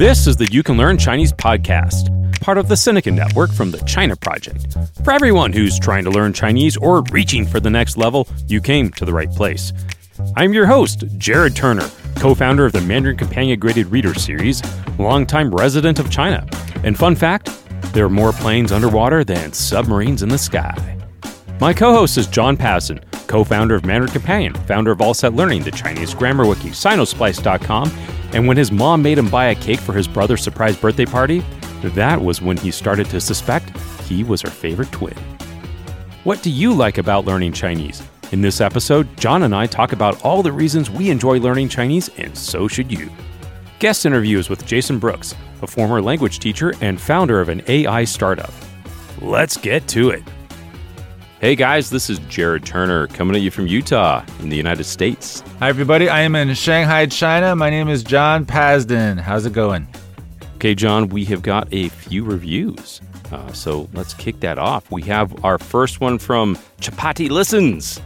This is the You Can Learn Chinese podcast, part of the Sinica Network from the China Project. For everyone who's trying to learn Chinese or reaching for the next level, you came to the right place. I'm your host, Jared Turner, co founder of the Mandarin Companion Graded Reader Series, longtime resident of China. And fun fact there are more planes underwater than submarines in the sky. My co host is John Pasden, co founder of Mandarin Companion, founder of All Set Learning, the Chinese Grammar Wiki, Sinosplice.com, and when his mom made him buy a cake for his brother's surprise birthday party, that was when he started to suspect he was her favorite twin. What do you like about learning Chinese? In this episode, John and I talk about all the reasons we enjoy learning Chinese, and so should you. Guest interviews with Jason Brooks, a former language teacher and founder of an AI startup. Let's get to it. Hey guys, this is Jared Turner coming at you from Utah in the United States. Hi, everybody. I am in Shanghai, China. My name is John Pasden. How's it going? Okay, John, we have got a few reviews. Uh, so let's kick that off. We have our first one from Chapati Listens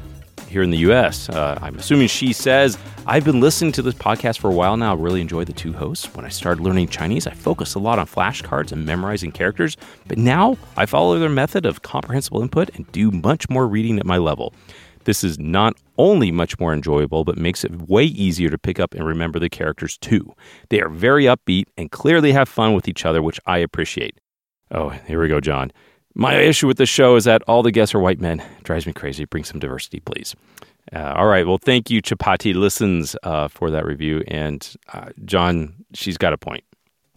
here in the US. Uh, I'm assuming she says, I've been listening to this podcast for a while now. Really enjoy the two hosts. When I started learning Chinese, I focused a lot on flashcards and memorizing characters, but now I follow their method of comprehensible input and do much more reading at my level. This is not only much more enjoyable, but makes it way easier to pick up and remember the characters too. They are very upbeat and clearly have fun with each other, which I appreciate. Oh, here we go, John. My issue with the show is that all the guests are white men. It drives me crazy. Bring some diversity, please. Uh, all right. Well, thank you, Chapati Listens, uh, for that review. And uh, John, she's got a point.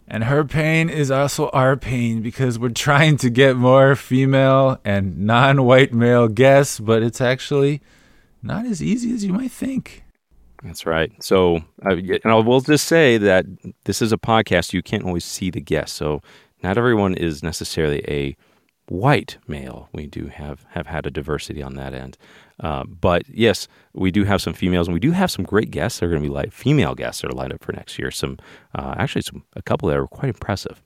And her pain is also our pain because we're trying to get more female and non white male guests, but it's actually not as easy as you might think. That's right. So, uh, and I will just say that this is a podcast. You can't always see the guests. So, not everyone is necessarily a white male. We do have have had a diversity on that end, uh, but yes, we do have some females, and we do have some great guests. that are going to be like female guests that are lined up for next year. Some uh, actually, some a couple that are quite impressive.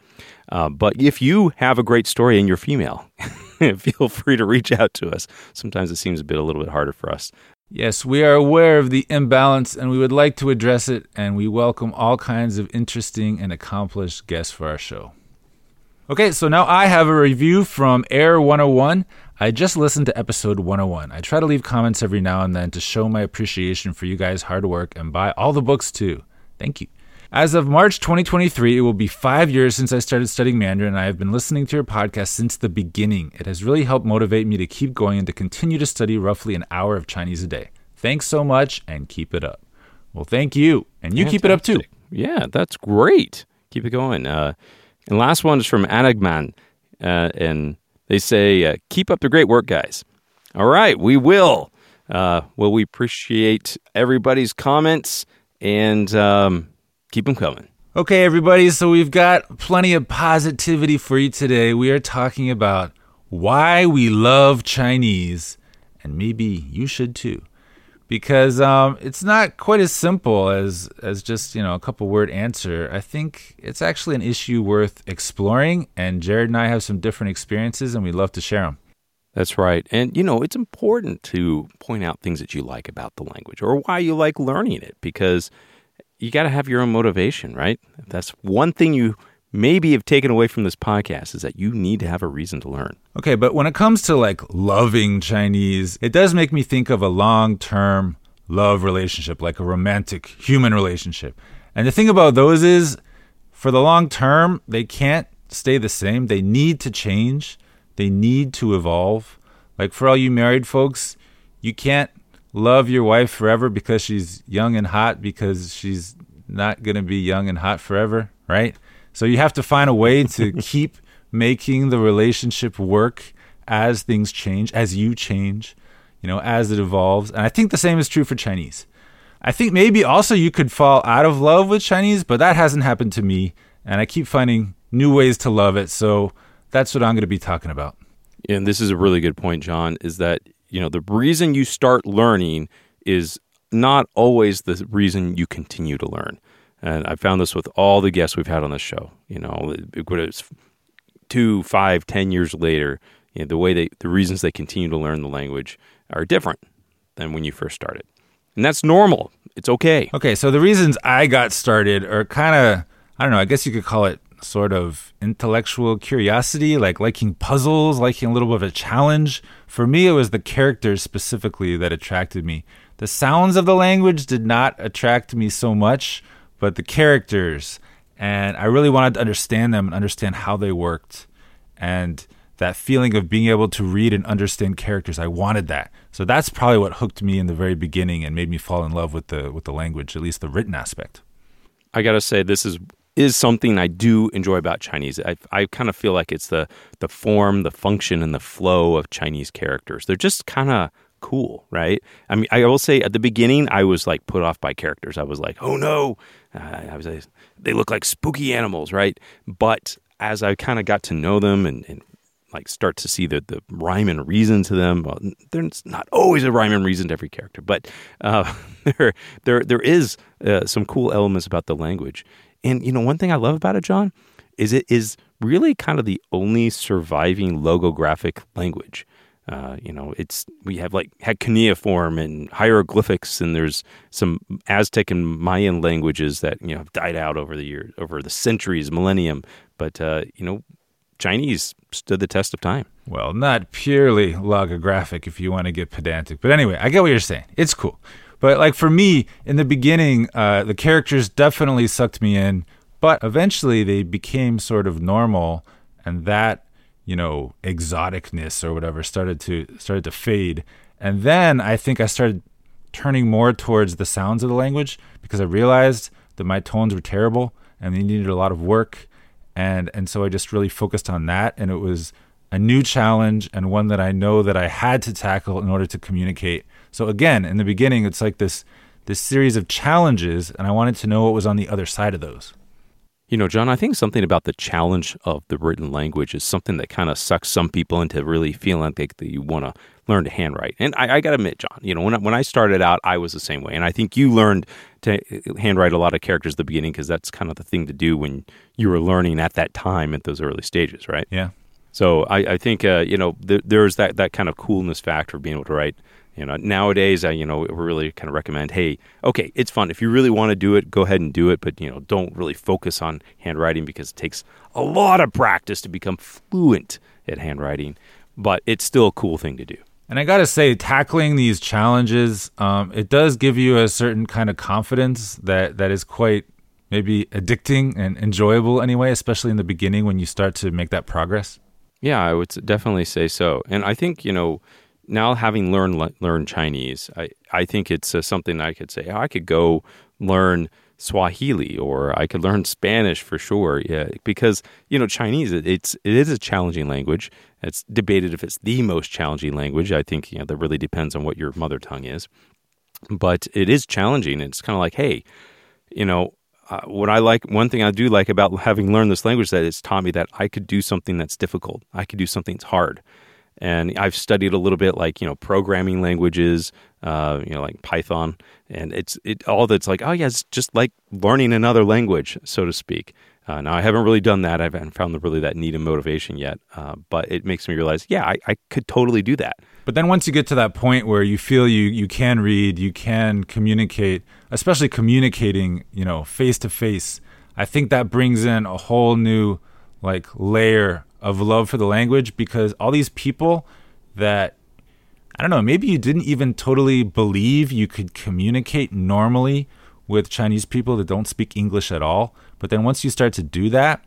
Uh, but if you have a great story and you're female, feel free to reach out to us. Sometimes it seems a bit a little bit harder for us. Yes, we are aware of the imbalance and we would like to address it, and we welcome all kinds of interesting and accomplished guests for our show. Okay, so now I have a review from Air 101. I just listened to episode 101. I try to leave comments every now and then to show my appreciation for you guys' hard work and buy all the books too. Thank you. As of March 2023, it will be five years since I started studying Mandarin, and I have been listening to your podcast since the beginning. It has really helped motivate me to keep going and to continue to study roughly an hour of Chinese a day. Thanks so much and keep it up. Well, thank you. And you Fantastic. keep it up too. Yeah, that's great. Keep it going. Uh, and last one is from Anagman. Uh, and they say, uh, keep up the great work, guys. All right, we will. Uh, well, we appreciate everybody's comments and um, keep them coming. Okay, everybody. So we've got plenty of positivity for you today. We are talking about why we love Chinese, and maybe you should too because um, it's not quite as simple as as just you know a couple word answer. I think it's actually an issue worth exploring, and Jared and I have some different experiences, and we'd love to share them. That's right, and you know it's important to point out things that you like about the language or why you like learning it because you got to have your own motivation, right? That's one thing you maybe have taken away from this podcast is that you need to have a reason to learn. Okay, but when it comes to like loving Chinese, it does make me think of a long term love relationship, like a romantic human relationship. And the thing about those is, for the long term, they can't stay the same. They need to change, they need to evolve. Like for all you married folks, you can't love your wife forever because she's young and hot because she's not going to be young and hot forever, right? So you have to find a way to keep making the relationship work as things change, as you change, you know, as it evolves. And I think the same is true for Chinese. I think maybe also you could fall out of love with Chinese, but that hasn't happened to me. And I keep finding new ways to love it. So that's what I'm going to be talking about. And this is a really good point, John, is that, you know, the reason you start learning is not always the reason you continue to learn. And I found this with all the guests we've had on the show. You know, whether it's two, five, ten years later, you know, the way they, the reasons they continue to learn the language are different than when you first started, and that's normal. It's okay. Okay, so the reasons I got started are kind of I don't know, I guess you could call it sort of intellectual curiosity, like liking puzzles, liking a little bit of a challenge. For me, it was the characters specifically that attracted me. The sounds of the language did not attract me so much, but the characters. And I really wanted to understand them and understand how they worked. And that feeling of being able to read and understand characters, I wanted that. So that's probably what hooked me in the very beginning and made me fall in love with the with the language, at least the written aspect. I gotta say, this is is something I do enjoy about Chinese. I, I kind of feel like it's the the form, the function, and the flow of Chinese characters. They're just kind of cool, right? I mean, I will say at the beginning, I was like put off by characters. I was like, oh no, I was like, they look like spooky animals, right? But as I kind of got to know them and, and like start to see the, the rhyme and reason to them. Well, there's not always a rhyme and reason to every character, but uh, there there there is uh, some cool elements about the language. And you know, one thing I love about it, John, is it is really kind of the only surviving logographic language. Uh, you know, it's we have like had cuneiform and hieroglyphics, and there's some Aztec and Mayan languages that you know have died out over the years, over the centuries, millennium. But uh, you know, Chinese stood the test of time. Well, not purely logographic, if you want to get pedantic. But anyway, I get what you're saying. It's cool. But like for me, in the beginning, uh, the characters definitely sucked me in, but eventually they became sort of normal, and that you know exoticness or whatever started to started to fade. And then I think I started turning more towards the sounds of the language because I realized that my tones were terrible and they needed a lot of work, and and so I just really focused on that, and it was a new challenge and one that I know that I had to tackle in order to communicate so again, in the beginning, it's like this this series of challenges, and I wanted to know what was on the other side of those. You know, John, I think something about the challenge of the written language is something that kind of sucks some people into really feeling like that you want to learn to handwrite. And I, I got to admit, John, you know, when I, when I started out, I was the same way. And I think you learned to handwrite a lot of characters at the beginning because that's kind of the thing to do when you were learning at that time at those early stages, right? Yeah. So I, I think, uh, you know, th- there's that, that kind of coolness factor of being able to write you know, nowadays, I, you know, we really kind of recommend, hey, okay, it's fun. If you really want to do it, go ahead and do it. But, you know, don't really focus on handwriting because it takes a lot of practice to become fluent at handwriting. But it's still a cool thing to do. And I got to say, tackling these challenges, um, it does give you a certain kind of confidence that, that is quite maybe addicting and enjoyable anyway, especially in the beginning when you start to make that progress. Yeah, I would definitely say so. And I think, you know, now having learned learned Chinese, I I think it's uh, something I could say. Oh, I could go learn Swahili or I could learn Spanish for sure. Yeah, because you know Chinese it, it's it is a challenging language. It's debated if it's the most challenging language. I think you know that really depends on what your mother tongue is, but it is challenging. It's kind of like hey, you know. Uh, what I like, one thing I do like about having learned this language, that it's taught me that I could do something that's difficult. I could do something that's hard and I've studied a little bit like you know programming languages, uh, you know like Python, and it's it all that's like oh yeah, it's just like learning another language, so to speak. Uh, now I haven't really done that. I haven't found really that need and motivation yet, uh, but it makes me realize, yeah, I, I could totally do that. But then once you get to that point where you feel you you can read, you can communicate, especially communicating, you know, face to face, I think that brings in a whole new like layer of love for the language because all these people that I don't know, maybe you didn't even totally believe you could communicate normally with Chinese people that don't speak English at all. But then once you start to do that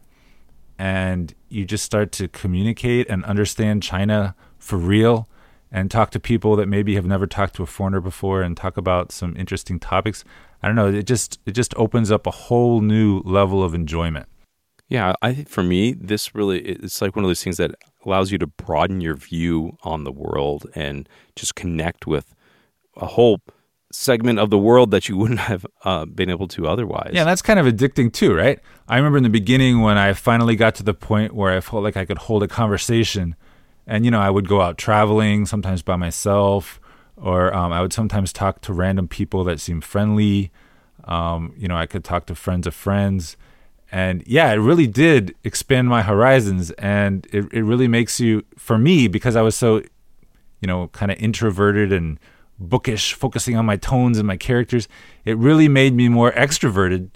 and you just start to communicate and understand China for real and talk to people that maybe have never talked to a foreigner before and talk about some interesting topics, I don't know, it just it just opens up a whole new level of enjoyment. Yeah, I think for me, this really it's like one of those things that allows you to broaden your view on the world and just connect with a whole segment of the world that you wouldn't have uh, been able to otherwise. Yeah, that's kind of addicting too, right? I remember in the beginning when I finally got to the point where I felt like I could hold a conversation, and you know, I would go out traveling, sometimes by myself, or um, I would sometimes talk to random people that seemed friendly. Um, you know, I could talk to friends of friends and yeah, it really did expand my horizons, and it it really makes you for me because I was so, you know, kind of introverted and bookish, focusing on my tones and my characters. It really made me more extroverted,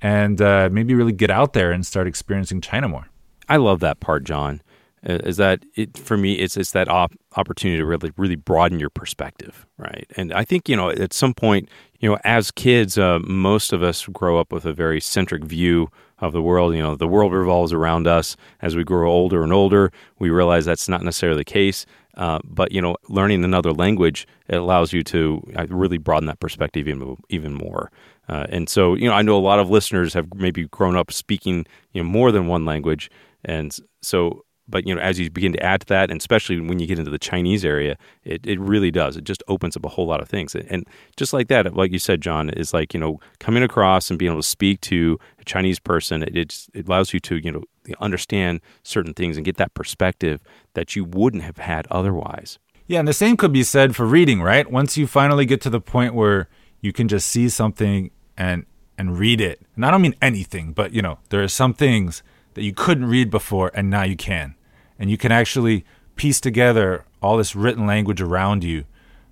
and uh, maybe really get out there and start experiencing China more. I love that part, John. Is that it for me? It's it's that op- opportunity to really really broaden your perspective, right? And I think you know at some point, you know, as kids, uh, most of us grow up with a very centric view of the world. You know, the world revolves around us. As we grow older and older, we realize that's not necessarily the case. Uh, but you know, learning another language it allows you to uh, really broaden that perspective even even more. Uh, and so, you know, I know a lot of listeners have maybe grown up speaking you know more than one language, and so but you know as you begin to add to that and especially when you get into the chinese area it, it really does. It just opens up a whole lot of things. And just like that like you said john is like you know coming across and being able to speak to a chinese person it, it allows you to you know understand certain things and get that perspective that you wouldn't have had otherwise. Yeah and the same could be said for reading right? Once you finally get to the point where you can just see something and and read it and i don't mean anything but you know there are some things that you couldn't read before and now you can. And you can actually piece together all this written language around you.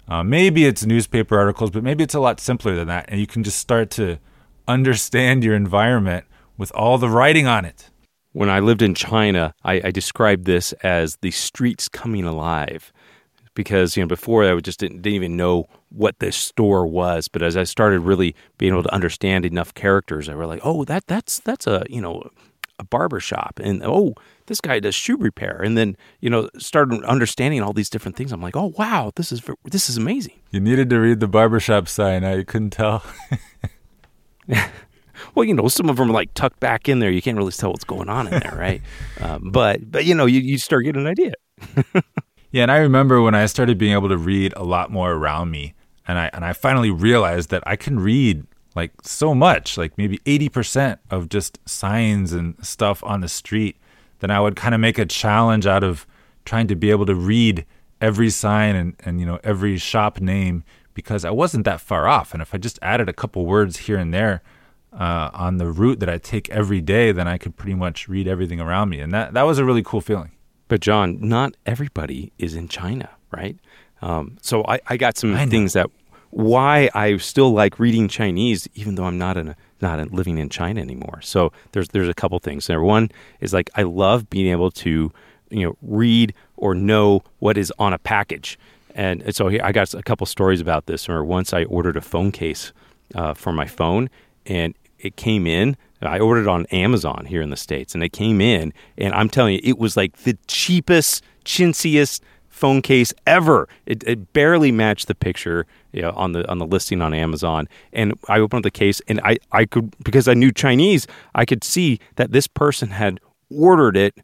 Uh, maybe it's newspaper articles, but maybe it's a lot simpler than that. And you can just start to understand your environment with all the writing on it. When I lived in China, I, I described this as the streets coming alive because you know before I just didn't, didn't, even know what this store was. But as I started really being able to understand enough characters, I like, oh, that that's that's a you know a barber shop and oh this guy does shoe repair and then you know started understanding all these different things. I'm like oh wow this is this is amazing. You needed to read the barbershop sign. I couldn't tell. Well you know some of them are like tucked back in there. You can't really tell what's going on in there right? Um, but but you know you, you start getting an idea. Yeah and i remember when i started being able to read a lot more around me and i and i finally realized that i can read like so much, like maybe 80% of just signs and stuff on the street, then I would kind of make a challenge out of trying to be able to read every sign and, and you know every shop name because I wasn't that far off. And if I just added a couple words here and there uh, on the route that I take every day, then I could pretty much read everything around me. And that, that was a really cool feeling. But John, not everybody is in China, right? Um, so I, I got some things that why I still like reading Chinese, even though I'm not in a, not living in China anymore. So there's there's a couple things. Number one is like I love being able to you know read or know what is on a package. And so I got a couple stories about this. Or once I ordered a phone case uh, for my phone, and it came in. I ordered it on Amazon here in the states, and it came in, and I'm telling you, it was like the cheapest, chintziest phone case ever. It, it barely matched the picture you know, on the on the listing on Amazon. And I opened up the case, and I I could because I knew Chinese, I could see that this person had ordered it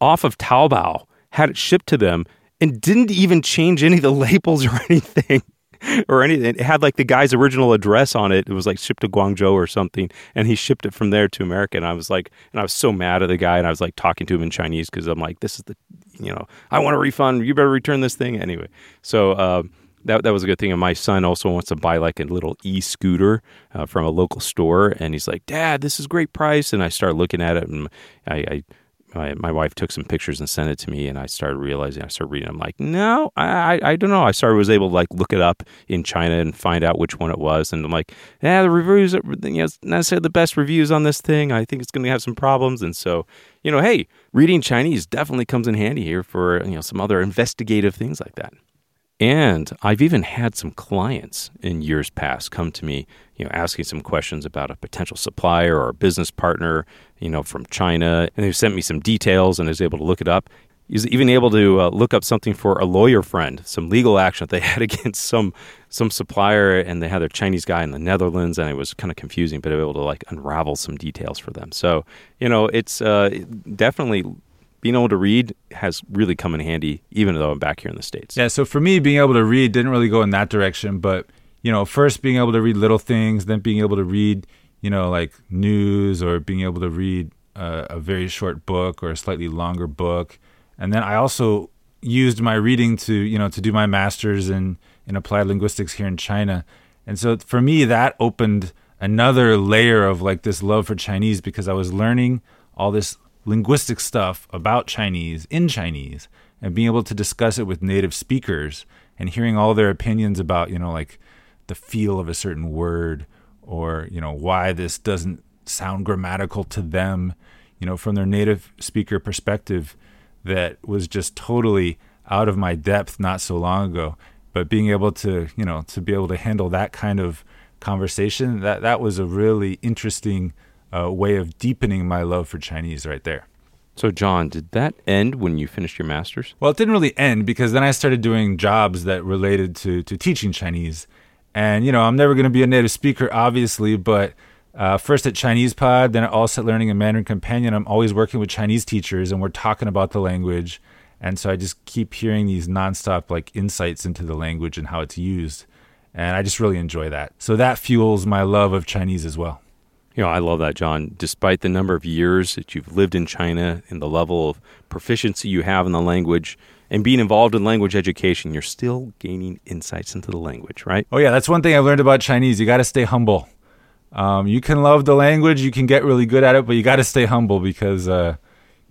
off of Taobao, had it shipped to them, and didn't even change any of the labels or anything. or anything. It had like the guy's original address on it. It was like shipped to Guangzhou or something, and he shipped it from there to America. And I was like, and I was so mad at the guy, and I was like talking to him in Chinese because I'm like, this is the you know, I want a refund. You better return this thing anyway. So uh, that that was a good thing. And my son also wants to buy like a little e scooter uh, from a local store, and he's like, "Dad, this is great price." And I start looking at it, and I, I my, my wife took some pictures and sent it to me and I started realizing I started reading I'm like no I, I, don't know I started was able to like look it up in China and find out which one it was and I'm like yeah the reviews are you know not necessarily the best reviews on this thing I think it's going to have some problems and so you know hey reading Chinese definitely comes in handy here for you know some other investigative things like that and I've even had some clients in years past come to me, you know, asking some questions about a potential supplier or a business partner, you know, from China. And they've sent me some details and I was able to look it up. He's even able to uh, look up something for a lawyer friend, some legal action that they had against some some supplier, and they had their Chinese guy in the Netherlands, and it was kind of confusing, but able to like unravel some details for them. So you know, it's uh, definitely being able to read has really come in handy, even though I'm back here in the States. Yeah, so for me, being able to read didn't really go in that direction, but, you know, first being able to read little things, then being able to read, you know, like news or being able to read uh, a very short book or a slightly longer book. And then I also used my reading to, you know, to do my master's in, in applied linguistics here in China. And so for me, that opened another layer of like this love for Chinese because I was learning all this linguistic stuff about Chinese in Chinese and being able to discuss it with native speakers and hearing all their opinions about, you know, like the feel of a certain word or, you know, why this doesn't sound grammatical to them, you know, from their native speaker perspective that was just totally out of my depth not so long ago. But being able to, you know, to be able to handle that kind of conversation, that that was a really interesting uh, way of deepening my love for Chinese right there. So, John, did that end when you finished your master's? Well, it didn't really end because then I started doing jobs that related to, to teaching Chinese. And, you know, I'm never going to be a native speaker, obviously, but uh, first at Chinese Pod, then at All Set Learning and Mandarin Companion, I'm always working with Chinese teachers and we're talking about the language. And so I just keep hearing these nonstop like insights into the language and how it's used. And I just really enjoy that. So that fuels my love of Chinese as well. You know, I love that, John. Despite the number of years that you've lived in China and the level of proficiency you have in the language and being involved in language education, you're still gaining insights into the language, right? Oh, yeah. That's one thing I've learned about Chinese. You got to stay humble. Um, you can love the language, you can get really good at it, but you got to stay humble because, uh,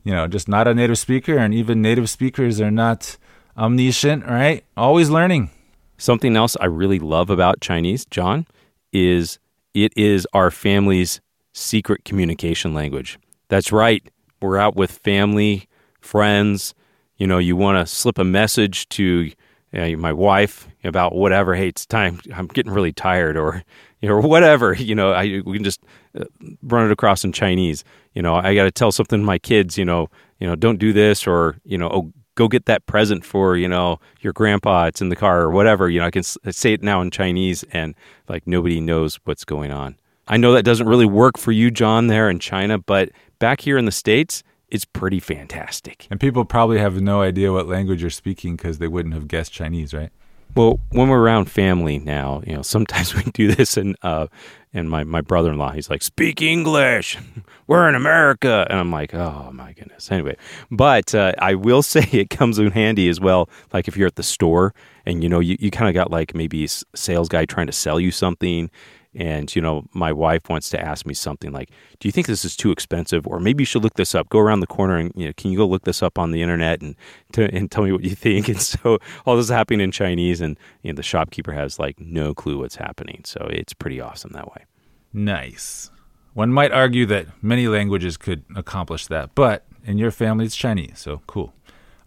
you know, just not a native speaker, and even native speakers are not omniscient, right? Always learning. Something else I really love about Chinese, John, is it is our family's secret communication language. That's right. We're out with family, friends. You know, you want to slip a message to uh, my wife about whatever. Hey, it's time. I'm getting really tired, or you know, or whatever. You know, I we can just uh, run it across in Chinese. You know, I got to tell something to my kids. You know, you know, don't do this, or you know, oh, go get that present for you know your grandpa it's in the car or whatever you know i can say it now in chinese and like nobody knows what's going on i know that doesn't really work for you john there in china but back here in the states it's pretty fantastic and people probably have no idea what language you're speaking because they wouldn't have guessed chinese right well, when we're around family now, you know, sometimes we do this, and uh, and my my brother in law, he's like, "Speak English. We're in America," and I'm like, "Oh my goodness." Anyway, but uh, I will say it comes in handy as well. Like if you're at the store and you know you, you kind of got like maybe a sales guy trying to sell you something, and you know my wife wants to ask me something like do you think this is too expensive? Or maybe you should look this up. Go around the corner and you know can you go look this up on the internet and and tell me what you think? And so all this is happening in chinese and you know the shopkeeper has like no clue what's happening. So it's pretty awesome that way. Nice. One might argue that many languages could accomplish that but in your family it's chinese so cool.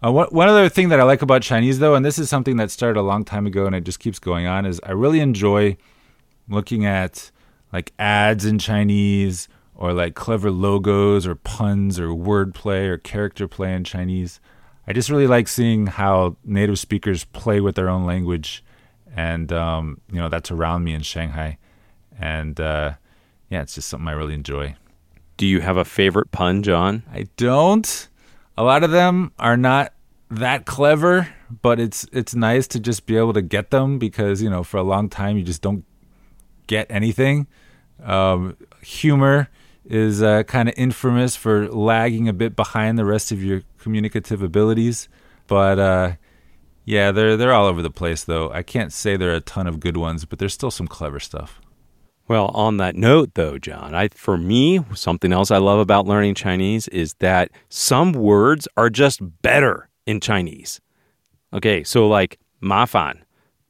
Uh, one other thing that I like about Chinese, though, and this is something that started a long time ago and it just keeps going on, is I really enjoy looking at like ads in Chinese or like clever logos or puns or wordplay or character play in Chinese. I just really like seeing how native speakers play with their own language, and um, you know that's around me in Shanghai, and uh, yeah, it's just something I really enjoy. Do you have a favorite pun, John? I don't. A lot of them are not that clever, but it's it's nice to just be able to get them because you know for a long time you just don't get anything. Um, humor is uh, kind of infamous for lagging a bit behind the rest of your communicative abilities, but uh, yeah, they're they're all over the place. Though I can't say there are a ton of good ones, but there's still some clever stuff. Well, on that note, though, John, I for me something else I love about learning Chinese is that some words are just better in Chinese. Okay, so like 麻烦,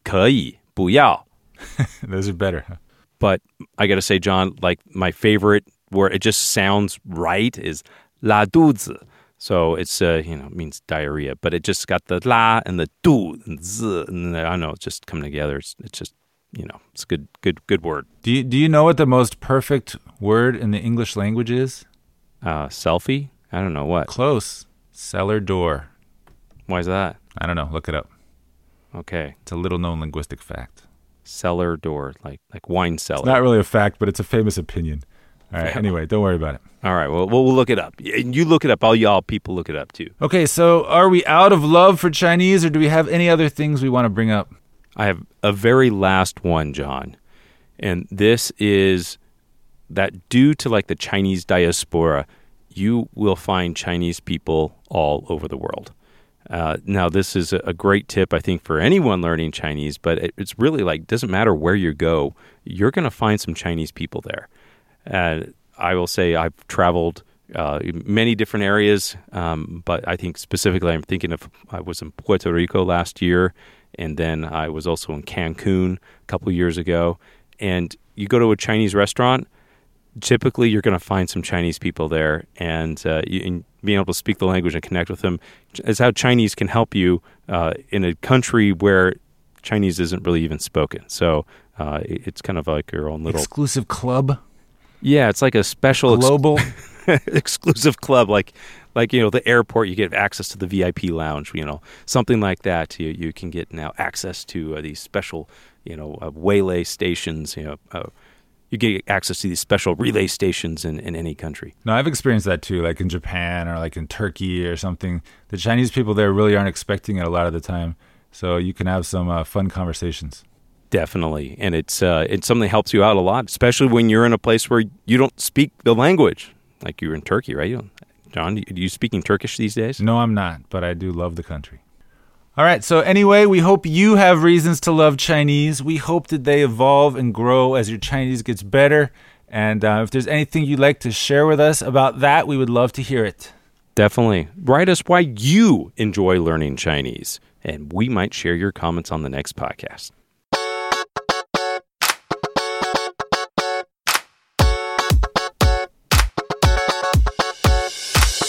可以,不要. Those are better. Huh? But I got to say, John, like my favorite where it just sounds right is la duzi. So it's uh, you know means diarrhea, but it just got the la and the du and z, and I don't know, it's just coming together. It's, it's just you know, it's a good good good word. Do you, do you know what the most perfect word in the English language is? Uh, selfie? I don't know what. Close. Cellar door. Why is that? I don't know. Look it up. Okay. It's a little known linguistic fact cellar door, like like wine cellar. It's not really a fact, but it's a famous opinion. All right. Anyway, don't worry about it. All right. Well, we'll look it up. You look it up. All y'all people look it up too. Okay. So, are we out of love for Chinese, or do we have any other things we want to bring up? I have a very last one, John, and this is that due to like the Chinese diaspora, you will find Chinese people all over the world. Uh, now, this is a great tip, I think, for anyone learning Chinese, but it's really like doesn't matter where you go, you're going to find some Chinese people there. And I will say I've traveled uh, many different areas, um, but I think specifically I'm thinking of I was in Puerto Rico last year, and then I was also in Cancun a couple years ago. And you go to a Chinese restaurant, typically you're going to find some Chinese people there, and, uh, you, and being able to speak the language and connect with them is how Chinese can help you uh, in a country where Chinese isn't really even spoken. So uh, it- it's kind of like your own little Exclusive club, yeah. It's like a special ex- global. exclusive club, like like you know the airport. You get access to the VIP lounge. You know something like that. You you can get now access to uh, these special you know uh, waylay stations. You know. You get access to these special relay stations in, in any country. No, I've experienced that too, like in Japan or like in Turkey or something. The Chinese people there really aren't expecting it a lot of the time. So you can have some uh, fun conversations. Definitely, and it's uh, it's something that helps you out a lot, especially when you're in a place where you don't speak the language, like you're in Turkey, right? You John, are you speaking Turkish these days? No, I'm not, but I do love the country. All right, so anyway, we hope you have reasons to love Chinese. We hope that they evolve and grow as your Chinese gets better. And uh, if there's anything you'd like to share with us about that, we would love to hear it. Definitely. Write us why you enjoy learning Chinese, and we might share your comments on the next podcast.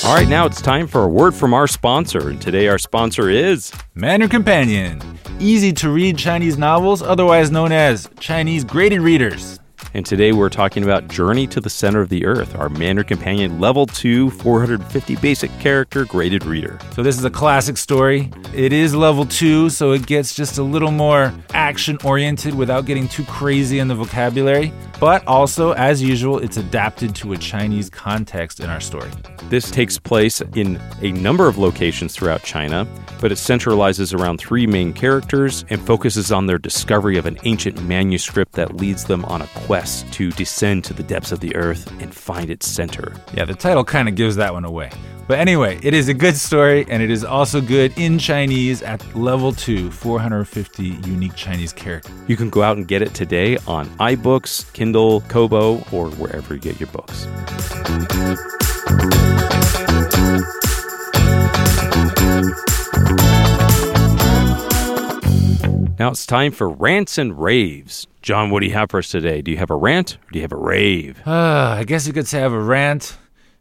All right, now it's time for a word from our sponsor. And today our sponsor is Mandarin Companion, easy to read Chinese novels, otherwise known as Chinese graded readers. And today we're talking about Journey to the Center of the Earth, our Mandarin Companion Level 2 450 basic character graded reader. So this is a classic story. It is level two, so it gets just a little more action oriented without getting too crazy in the vocabulary. But also, as usual, it's adapted to a Chinese context in our story. This takes place in a number of locations throughout China, but it centralizes around three main characters and focuses on their discovery of an ancient manuscript that leads them on a quest to descend to the depths of the earth and find its center. Yeah, the title kind of gives that one away. But anyway, it is a good story, and it is also good in Chinese at level two, 450 unique Chinese characters. You can go out and get it today on iBooks, Kindle, Kobo, or wherever you get your books. Now it's time for rants and raves. John, what do you have for us today? Do you have a rant or do you have a rave? Uh, I guess you could say I have a rant.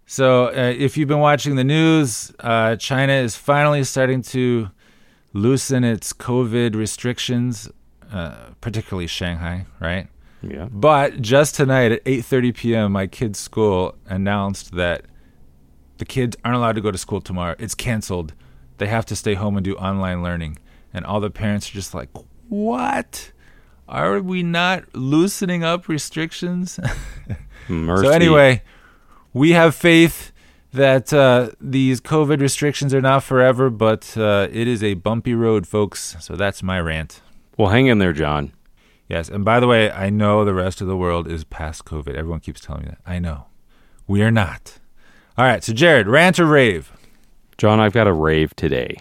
So, uh, if you've been watching the news, uh, China is finally starting to loosen its COVID restrictions, uh, particularly Shanghai, right? Yeah. But just tonight at 8:30 p.m., my kid's school announced that the kids aren't allowed to go to school tomorrow. It's canceled. They have to stay home and do online learning. And all the parents are just like, "What? Are we not loosening up restrictions?" Mercy. So anyway, we have faith that uh, these COVID restrictions are not forever, but uh, it is a bumpy road, folks. So that's my rant. well, hang in there, John. Yes, and by the way, I know the rest of the world is past COVID. Everyone keeps telling me that. I know. We are not. All right, so Jared, rant or rave? John, I've got a rave today.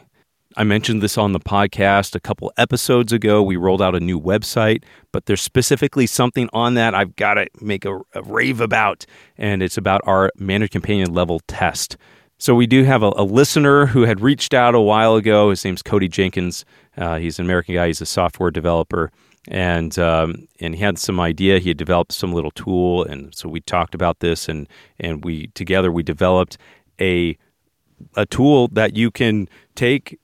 I mentioned this on the podcast a couple episodes ago. We rolled out a new website, but there's specifically something on that I've got to make a, a rave about, and it's about our Mandarin Companion level test. So we do have a, a listener who had reached out a while ago. His name's Cody Jenkins. Uh, he's an American guy. He's a software developer, and um, and he had some idea. He had developed some little tool, and so we talked about this, and and we together we developed a a tool that you can take.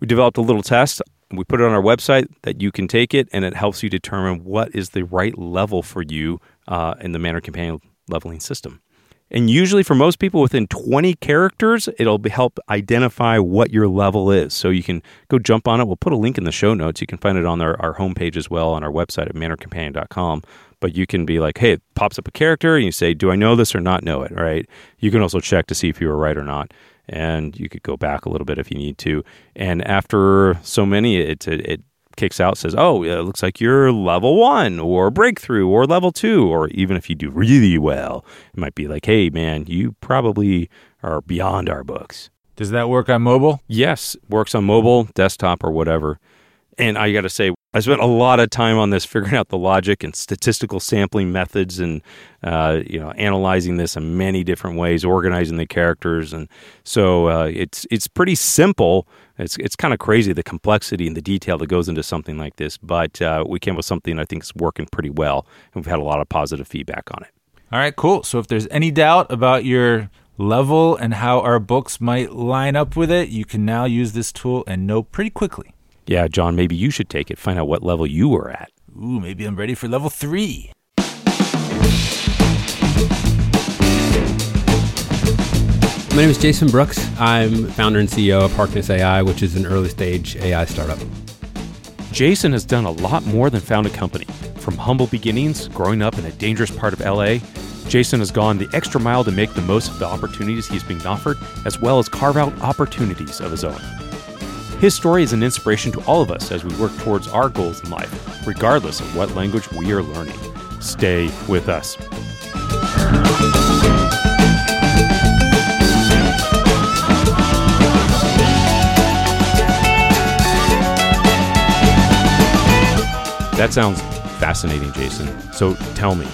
We developed a little test. We put it on our website that you can take it, and it helps you determine what is the right level for you uh, in the Mandarin Companion leveling system. And usually, for most people, within 20 characters, it'll help identify what your level is. So you can go jump on it. We'll put a link in the show notes. You can find it on our, our homepage as well on our website at mandarincompanion.com. But you can be like, hey, it pops up a character, and you say, do I know this or not know it? Right? You can also check to see if you were right or not. And you could go back a little bit if you need to. And after so many, it, it, it kicks out says, "Oh, it looks like you're level one or breakthrough or level two, or even if you do really well, it might be like, "Hey, man, you probably are beyond our books." Does that work on mobile? Yes, works on mobile, desktop, or whatever. And I got to say, I spent a lot of time on this, figuring out the logic and statistical sampling methods, and uh, you know, analyzing this in many different ways, organizing the characters, and so uh, it's it's pretty simple. It's it's kind of crazy the complexity and the detail that goes into something like this, but uh, we came up with something I think is working pretty well, and we've had a lot of positive feedback on it. All right, cool. So if there's any doubt about your level and how our books might line up with it, you can now use this tool and know pretty quickly. Yeah, John, maybe you should take it, find out what level you were at. Ooh, maybe I'm ready for level three. My name is Jason Brooks. I'm founder and CEO of Harkness AI, which is an early stage AI startup. Jason has done a lot more than found a company. From humble beginnings, growing up in a dangerous part of LA, Jason has gone the extra mile to make the most of the opportunities he's being offered, as well as carve out opportunities of his own. His story is an inspiration to all of us as we work towards our goals in life, regardless of what language we are learning. Stay with us. That sounds fascinating, Jason. So tell me,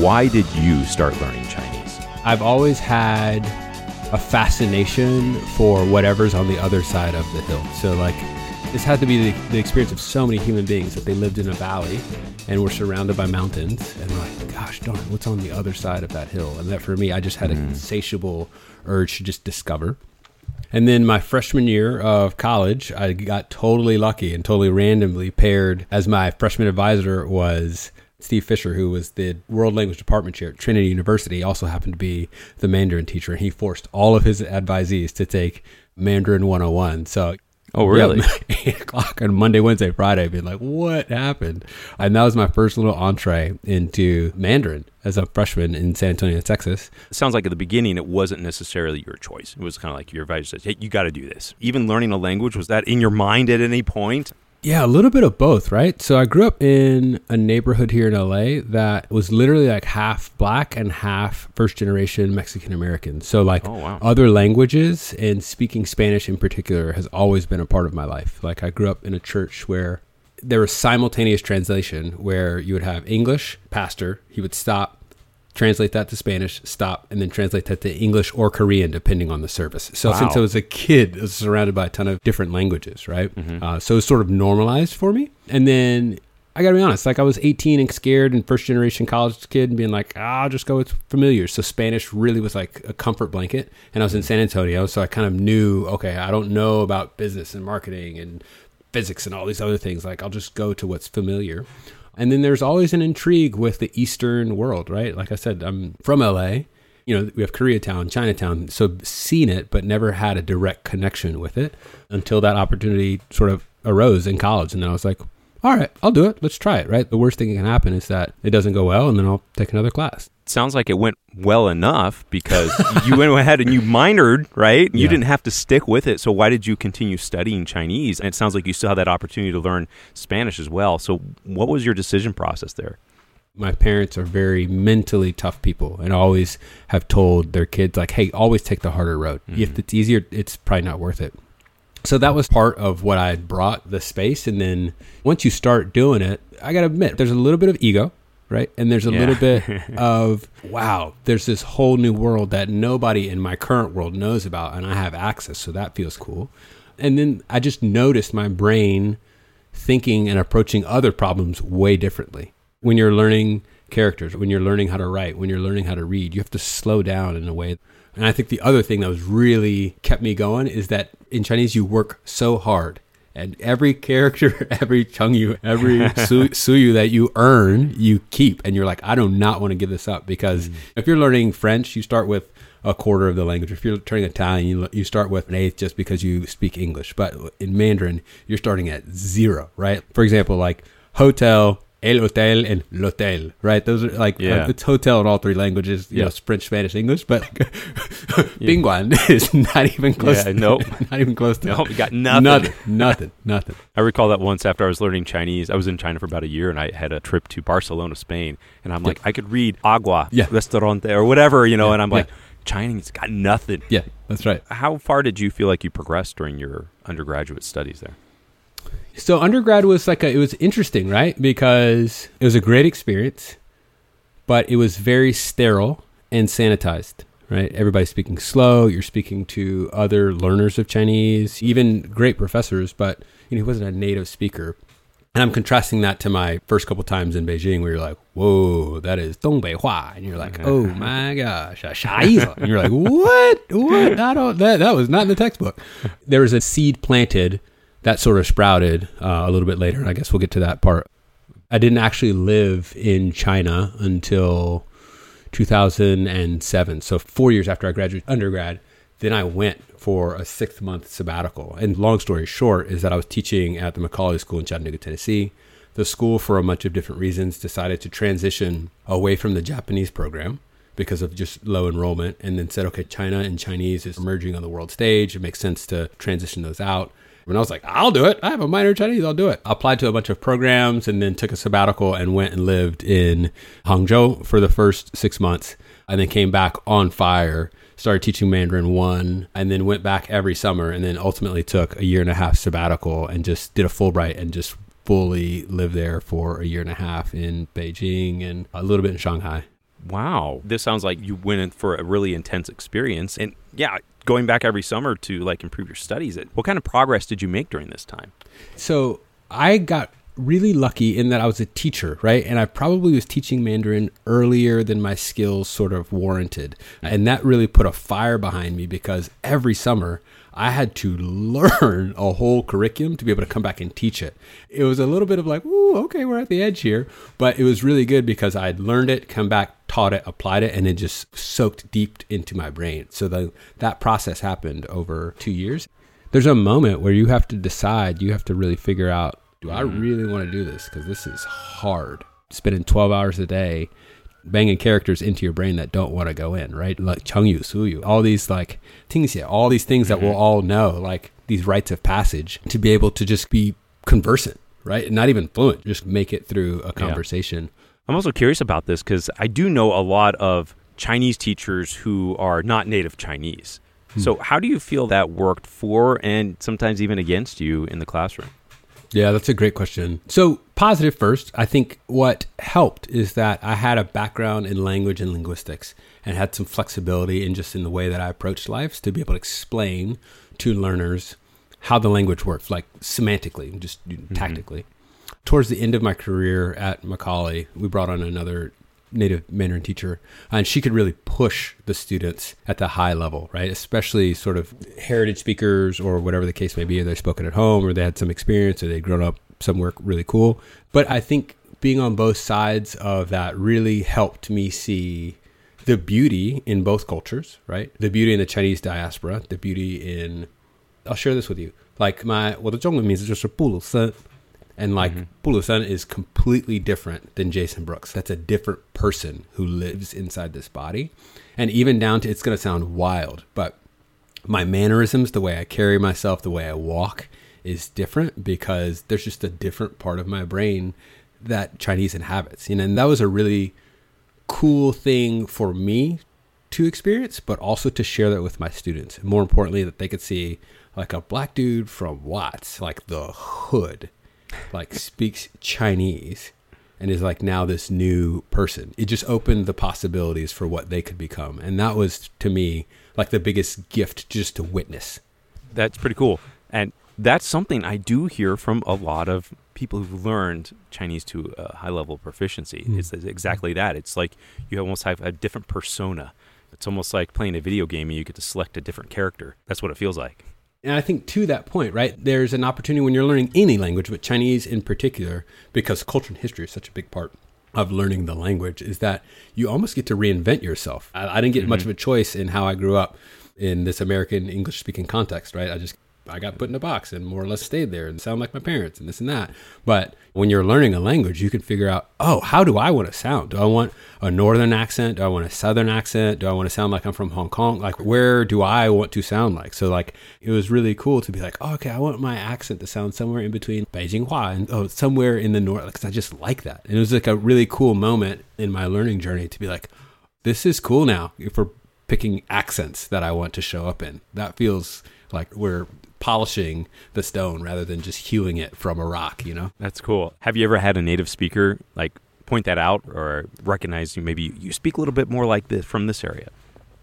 why did you start learning Chinese? I've always had a fascination for whatever's on the other side of the hill. So, like, this had to be the, the experience of so many human beings that they lived in a valley and were surrounded by mountains. And, like, gosh darn, what's on the other side of that hill? And that for me, I just had an mm. insatiable urge to just discover. And then my freshman year of college, I got totally lucky and totally randomly paired as my freshman advisor was Steve Fisher, who was the world language department chair at Trinity University, also happened to be the Mandarin teacher. And he forced all of his advisees to take Mandarin 101. So Oh, really? yeah, eight o'clock on Monday, Wednesday, Friday, being like, what happened? And that was my first little entree into Mandarin as a freshman in San Antonio, Texas. It sounds like at the beginning it wasn't necessarily your choice. It was kind of like your advisor says, "Hey, you got to do this." Even learning a language was that in your mind at any point? Yeah, a little bit of both, right? So I grew up in a neighborhood here in LA that was literally like half black and half first generation Mexican American. So like Oh, wow. other languages and speaking Spanish in particular has always been a part of my life. Like I grew up in a church where there was simultaneous translation where you would have English, pastor, he would stop, translate that to Spanish, stop, and then translate that to English or Korean, depending on the service. So Wow. since I was a kid, I was surrounded by a ton of different languages, right? Uh, so it was sort of normalized for me. And then I got to be honest, like I was 18 and scared and first generation college kid and being like, ah, I'll just go with familiar. So Spanish really was like a comfort blanket. And I was in San Antonio, so I kind of knew, okay, I don't know about business and marketing and physics and all these other things. Like I'll just go to what's familiar. And then there's always an intrigue with the Eastern world, right? Like I said, I'm from LA. You know, we have Koreatown, Chinatown, so seen it, but never had a direct connection with it until that opportunity sort of arose in college. And then I was like, all right, I'll do it. Let's try it, right? The worst thing that can happen is that it doesn't go well, and then I'll take another class. It sounds like it went well enough because you went ahead and you minored, right? You Yeah. didn't have to stick with it. So why did you continue studying Chinese? And it sounds like you still had that opportunity to learn Spanish as well. So what was your decision process there? my parents are very mentally tough people and always have told their kids like hey always take the harder road if mm-hmm. it's easier it's probably not worth it so that was part of what i had brought the space and then once you start doing it i gotta admit there's a little bit of ego right and there's a Yeah. little bit of wow there's this whole new world that nobody in my current world knows about and i have access so that feels cool and then i just noticed my brain thinking and approaching other problems way differently. When you're learning characters, when you're learning how to write, when you're learning how to read, you have to slow down in a way. And I think the other thing that was really kept me going is that in Chinese you work so hard. And every character, every chengyu, every su- suyu that you earn, you keep. And you're like, I do not want to give this up because mm. if you're learning French, you start with a quarter of the language. If you're learning Italian, you, you start with an eighth just because you speak English. But in Mandarin, you're starting at zero, right? For example, like hotel, el hotel, and l'hotel, right? Those are like, Yeah. it's hotel in all three languages, you Yeah. know, French, Spanish, English, but Binguan is not even close. Yeah, nope. not even close to Nope, you got nothing. Nothing, nothing, nothing. I recall that once after I was learning Chinese, I was in China for about a year and I had a trip to Barcelona, Spain. And I'm like, I could read agua, Yeah. restaurante, or whatever, you know, and I'm like, Chinese got nothing. Yeah, that's right. How far did you feel like you progressed during your undergraduate studies there? So undergrad was like a, it was interesting, right? Because it was a great experience, but it was very sterile and sanitized, right? Everybody's speaking slow. You're speaking to other learners of Chinese, even great professors, but you know, he wasn't a native speaker. And I'm contrasting that to my first couple times in Beijing where you're like, whoa, that is Dongbei Hua," And you're like, oh my gosh, and you're like, what? What? I don't, that, that was not in the textbook. There was a seed planted that sort of sprouted uh, a little bit later. And I guess we'll get to that part. I didn't actually live in China until 2007. So four years after I graduated undergrad, then I went for a six month sabbatical. And long story short is that I was teaching at the McCallie School in Chattanooga, Tennessee. The school, for a bunch of different reasons, decided to transition away from the Japanese program because of just low enrollment and then said, okay, China and Chinese is emerging on the world stage. It makes sense to transition those out. And I was like, I'll do it. I have a minor in Chinese. I'll do it. I applied to a bunch of programs and then took a sabbatical and went and lived in Hangzhou for the first six months and then came back on fire started teaching Mandarin one, and then went back every summer, and then ultimately took a year and a half sabbatical and just did a Fulbright and just fully lived there for a year and a half in Beijing and a little bit in Shanghai. Wow, this sounds like you went in for a really intense experience, and yeah, going back every summer to like improve your studies. What kind of progress did you make during this time? So I got really lucky in that I was a teacher, right? And I probably was teaching Mandarin earlier than my skills sort of warranted. And that really put a fire behind me because every summer I had to learn a whole curriculum to be able to come back and teach it. It was a little bit of like, ooh, okay, we're at the edge here. But it was really good because I'd learned it, come back, taught it, applied it, and it just soaked deep into my brain. So the, that process happened over two years. There's a moment where you have to decide, you have to really figure out do I mm-hmm. really want to do this? Because this is hard. Spending 12 hours a day banging characters into your brain that don't want to go in, right? Like Chengyu, Suyu, all these like things, all these things that we'll mm-hmm. all know, like these rites of passage, to be able to just be conversant, right? Not even fluent, just make it through a conversation. Yeah. I'm also curious about this because I do know a lot of Chinese teachers who are not native Chinese. Hmm. So, how do you feel that worked for and sometimes even against you in the classroom? Yeah, that's a great question. So, positive first, I think what helped is that I had a background in language and linguistics and had some flexibility in just in the way that I approached life to be able to explain to learners how the language works, like semantically, just mm-hmm. tactically towards the end of my career at McCallie, we brought on another native Mandarin teacher, and she could really push the students at the high level, right? Especially sort of heritage speakers or whatever the case may be. They're spoken at home, or they had some experience, or they'd grown up somewhere really cool. But I think being on both sides of that really helped me see the beauty in both cultures, right? The beauty in the Chinese diaspora, the beauty in. I'll share this with you. Like my well, the Zhongwen means just 我的中文名字就是布鲁森，and like mm-hmm. is completely different than Jason Brooks. That's a different person who lives inside this body. And even down to, it's going to sound wild, but my mannerisms, the way I carry myself, the way I walk is different because there's just a different part of my brain that Chinese inhabits. You know, and that was a really cool thing for me to experience, but also to share that with my students. more importantly, that they could see like a black dude from Watts, like the hood like speaks Chinese and is like now this new person. It just opened the possibilities for what they could become. And that was to me like the biggest gift just to witness. That's pretty cool. And that's something I do hear from a lot of people who've learned Chinese to a high level of proficiency. Mm. It's exactly that. It's like you almost have a different persona. It's almost like playing a video game and you get to select a different character. That's what it feels like. And I think to that point, right, there's an opportunity when you're learning any language, but Chinese in particular, because culture and history is such a big part of learning the language, is that you almost get to reinvent yourself. I, I didn't get mm-hmm. much of a choice in how I grew up in this American English speaking context, right? I just I got put in a box and more or less stayed there and sound like my parents and this and that. But when you're learning a language, you can figure out, oh, how do I want to sound? Do I want a northern accent? Do I want a southern accent? Do I want to sound like I'm from Hong Kong? Like, where do I want to sound like? So, like, it was really cool to be like, oh, okay, I want my accent to sound somewhere in between Beijing Hua and oh, somewhere in the north, because I just like that. And it was like a really cool moment in my learning journey to be like, this is cool now for picking accents that I want to show up in. That feels like we're polishing the stone rather than just hewing it from a rock, you know? That's cool. Have you ever had a native speaker like point that out or recognize you maybe you speak a little bit more like this from this area?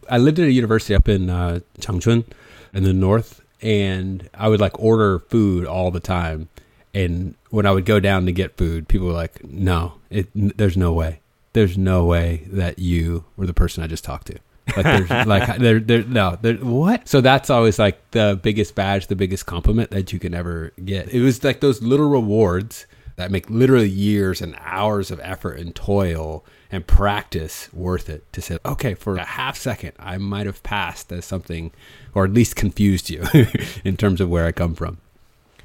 I lived at a university up in uh, Changchun in the north and I would like order food all the time And when I would go down to get food, people were like, "No, it, n- there's no way. There's no way that you were the person I just talked to." Like, there's, like, there, there, no, there, what? So that's always like the biggest badge, the biggest compliment that you can ever get. It was like those little rewards that make literally years and hours of effort and toil and practice worth it to say, okay, for a half second, I might have passed as something, or at least confused you in terms of where I come from.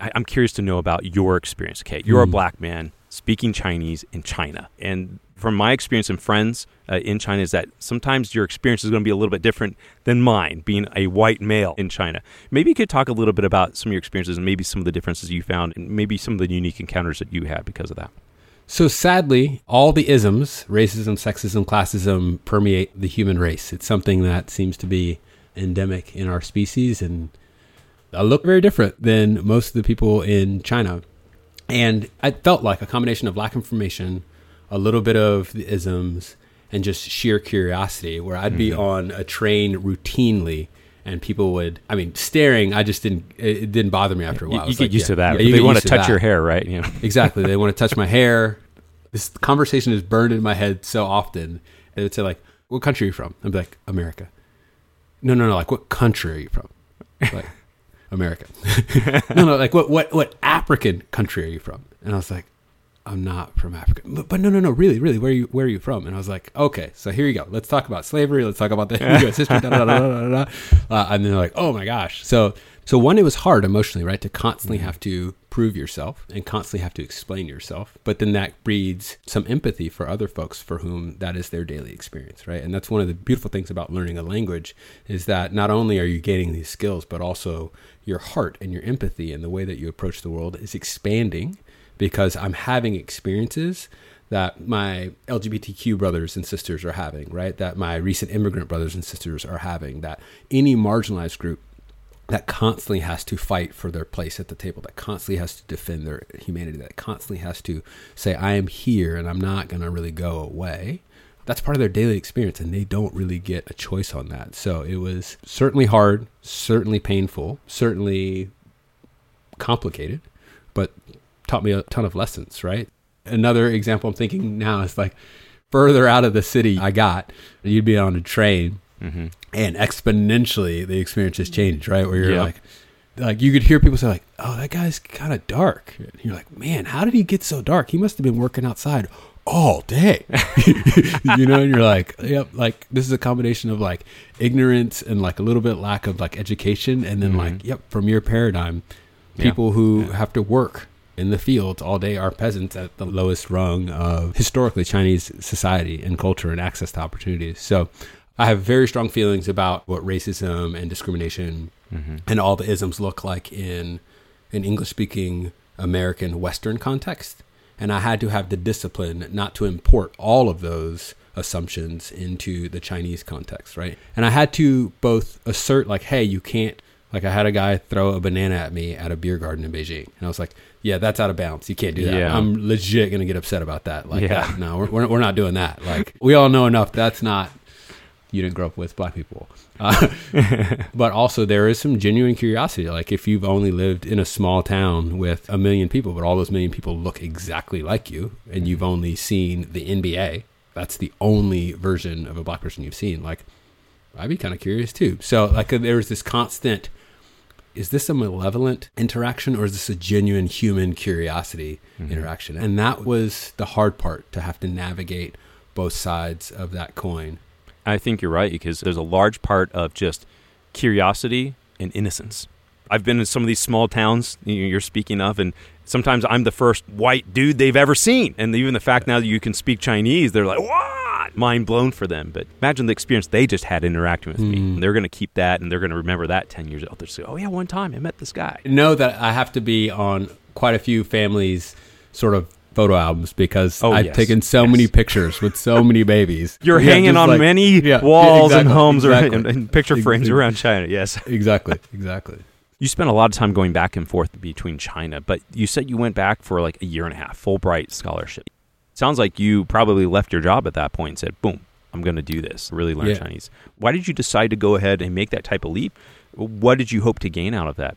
I, I'm curious to know about your experience. Okay, you're a Mm. black man speaking Chinese in China, and from my experience and friends uh, in China, is that sometimes your experience is going to be a little bit different than mine, being a white male in China. Maybe you could talk a little bit about some of your experiences and maybe some of the differences you found, and maybe some of the unique encounters that you had because of that. So sadly, all the isms, racism, sexism, classism, permeate the human race. It's something that seems to be endemic in our species and I look very different than most of the people in China. And I felt like a combination of lack of information, a little bit of the isms, and just sheer curiosity, where I'd be mm-hmm. on a train routinely and people would, I mean, staring, I just didn't, it didn't bother me after a while. you It's get like, used yeah, to that. yeah, you they want to touch your hair, right? You know. Exactly. They want to touch my hair. This conversation is burned in my head so often. They would say like, "What country are you from?" I'd be like, "America." No, no, no. Like, what country are you from? Like, America. no, no. Like, what, what, what African country are you from? And I was like, I'm not from Africa. But, but no, no, no. Really, really. Where are you? Where are you from? And I was like, okay. So here you go. Let's talk about slavery. Let's talk about the U.S. history. Da, da, da. Uh, and then they're like, oh my gosh. So, so one, it was hard emotionally, right? To constantly have to prove yourself and constantly have to explain yourself. But then that breeds some empathy for other folks for whom that is their daily experience, right? And that's one of the beautiful things about learning a language is that not only are you gaining these skills, but also your heart and your empathy and the way that you approach the world is expanding because I'm having experiences that my LGBTQ brothers and sisters are having, right? That my recent immigrant brothers and sisters are having, that any marginalized group that constantly has to fight for their place at the table, that constantly has to defend their humanity, that constantly has to say, I am here and I'm not going to really go away. That's part of their daily experience, and they don't really get a choice on that. So it was certainly hard, certainly painful, certainly complicated, but taught me a ton of lessons, right? Another example I'm thinking now is like further out of the city I got, you'd be on a train Mm-hmm. and exponentially the experience has changed, right? Where you're Yeah. like, like you could hear people say like, "Oh, that guy's kind of dark." And you're like, "Man, how did he get so dark? He must have been working outside all day." you know, and you're like, "Yep." Like this is a combination of like ignorance and like a little bit lack of like education, and then like, yep, from your paradigm, Yeah. people who have to work in the fields all day are peasants at the lowest rung of historically Chinese society and culture and access to opportunities. So I have very strong feelings about what racism and discrimination mm-hmm. and all the isms look like in an English speaking American Western context. And I had to have the discipline not to import all of those assumptions into the Chinese context, right? And I had to both assert, like, hey, you can't, like, I had a guy throw a banana at me at a beer garden in Beijing. And I was like, yeah, that's out of bounds. You can't do that. Yeah. I'm legit going to get upset about that. Like, Yeah. that. no, we're, we're, we're not doing that. Like, we all know enough. That's not, you didn't grow up with black people. Uh, but also, there is some genuine curiosity. Like, if you've only lived in a small town with a million people, but all those million people look exactly like you, and you've only seen the NBA, that's the only version of a black person you've seen. Like, I'd be kind of curious too. So, like, there was this constant is this a malevolent interaction or is this a genuine human curiosity mm-hmm. interaction? And that was the hard part to have to navigate both sides of that coin. I think you're right because there's a large part of just curiosity and innocence. I've been in some of these small towns you- you're speaking of, and sometimes I'm the first white dude they've ever seen. And even the fact now that you can speak Chinese, they're like, what? Mind blown for them. But imagine the experience they just had interacting with me. Mm. And they're going to keep that and they're going to remember that 10 years old. They'll say, oh, yeah, one time I met this guy. Know that I have to be on quite a few families' sort of photo albums because Oh, I've yes. taken so Yes. many pictures with so many babies. You're Yeah, hanging on like- many yeah, walls and exactly, homes around, and, and picture frames Ex- around China. Yes. Exactly, exactly. You spent a lot of time going back and forth between China, but you said you went back for like a year and a half, Fulbright scholarship. Sounds like you probably left your job at that point and said, boom, I'm going to do this, really learn Yeah. Chinese. Why did you decide to go ahead and make that type of leap? What did you hope to gain out of that?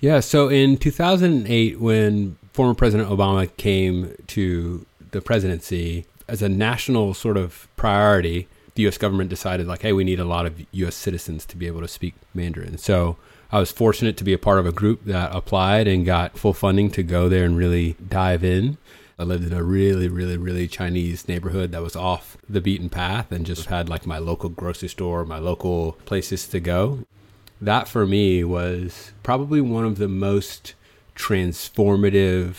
Yeah. So in 2008, when former President Obama came to the presidency as a national sort of priority, the U.S. government decided, like, hey, we need a lot of U.S. citizens to be able to speak Mandarin. So I was fortunate to be a part of a group that applied and got full funding to go there and really dive in. I lived in a really, really, really Chinese neighborhood that was off the beaten path and just had like my local grocery store, my local places to go. That for me was probably one of the most transformative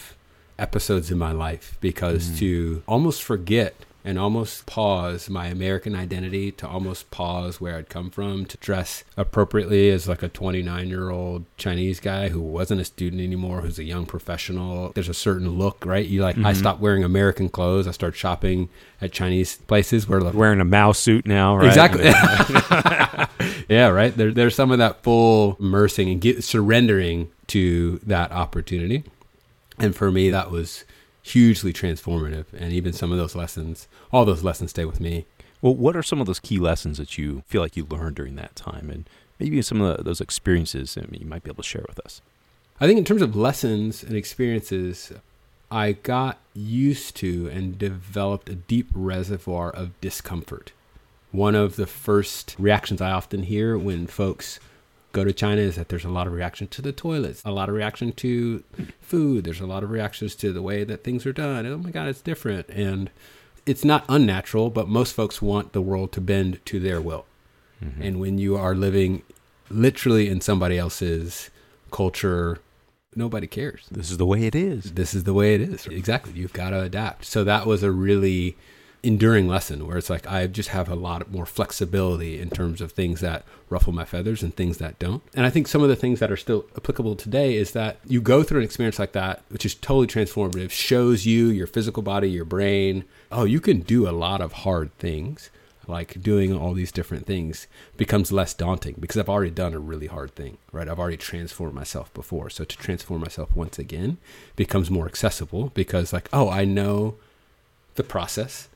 episodes in my life because mm. to almost forget and almost pause my American identity, to almost pause where I'd come from, to dress appropriately as like a 29 year old Chinese guy who wasn't a student anymore, who's a young professional. There's a certain look, right? You like, mm-hmm. I stopped wearing American clothes. I started shopping at Chinese places where like, wearing a Mao suit now, right? Exactly. yeah, right. There, there's some of that full immersing and get, surrendering to that opportunity. And for me, that was hugely transformative. And even some of those lessons, all those lessons stay with me. Well, what are some of those key lessons that you feel like you learned during that time? And maybe some of the, those experiences mean, you might be able to share with us. I think in terms of lessons and experiences, I got used to and developed a deep reservoir of discomfort. One of the first reactions I often hear when folks go to China is that there's a lot of reaction to the toilets, a lot of reaction to food. There's a lot of reactions to the way that things are done. Oh my God, it's different. And it's not unnatural, but most folks want the world to bend to their will. Mm-hmm. And when you are living literally in somebody else's culture, nobody cares. This is the way it is. This is the way it is. Exactly. You've got to adapt. So that was a really enduring lesson where it's like I just have a lot more flexibility in terms of things that ruffle my feathers and things that don't. And I think some of the things that are still applicable today is that you go through an experience like that, which is totally transformative, shows you your physical body, your brain, oh, you can do a lot of hard things. Like doing all these different things becomes less daunting because I've already done a really hard thing, right? I've already transformed myself before. So to transform myself once again becomes more accessible because, like, oh, I know the process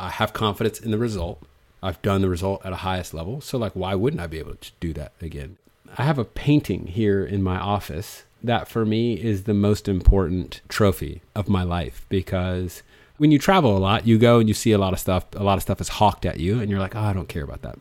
I have confidence in the result. I've done the result at a highest level. So, like, why wouldn't I be able to do that again? I have a painting here in my office that for me is the most important trophy of my life because when you travel a lot, you go and you see a lot of stuff. A lot of stuff is hawked at you, and you're like, oh, I don't care about that.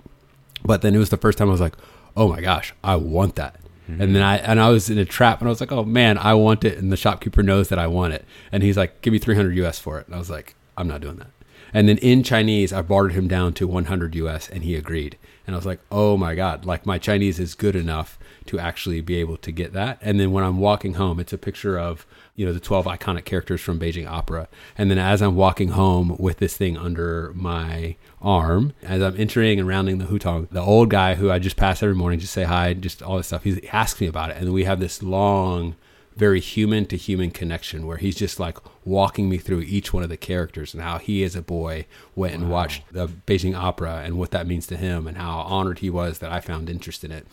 But then it was the first time I was like, oh my gosh, I want that. Mm-hmm. And then I and I was in a trap, and I was like, oh man, I want it, and the shopkeeper knows that I want it, and he's like, give me 300 US for it, and I was like, I'm not doing that. And then in Chinese, I bartered him down to 100 US and he agreed. And I was like, oh my God, like my Chinese is good enough to actually be able to get that. And then when I'm walking home, it's a picture of, you know, the 12 iconic characters from Beijing Opera. And then as I'm walking home with this thing under my arm, as I'm entering and rounding the hutong, the old guy who I just pass every morning, just say hi, just all this stuff, he asks me about it. And we have this long, very human to human connection where he's just like walking me through each one of the characters and how he as a boy went and watched the Beijing opera and what that means to him and how honored he was that I found interest in it.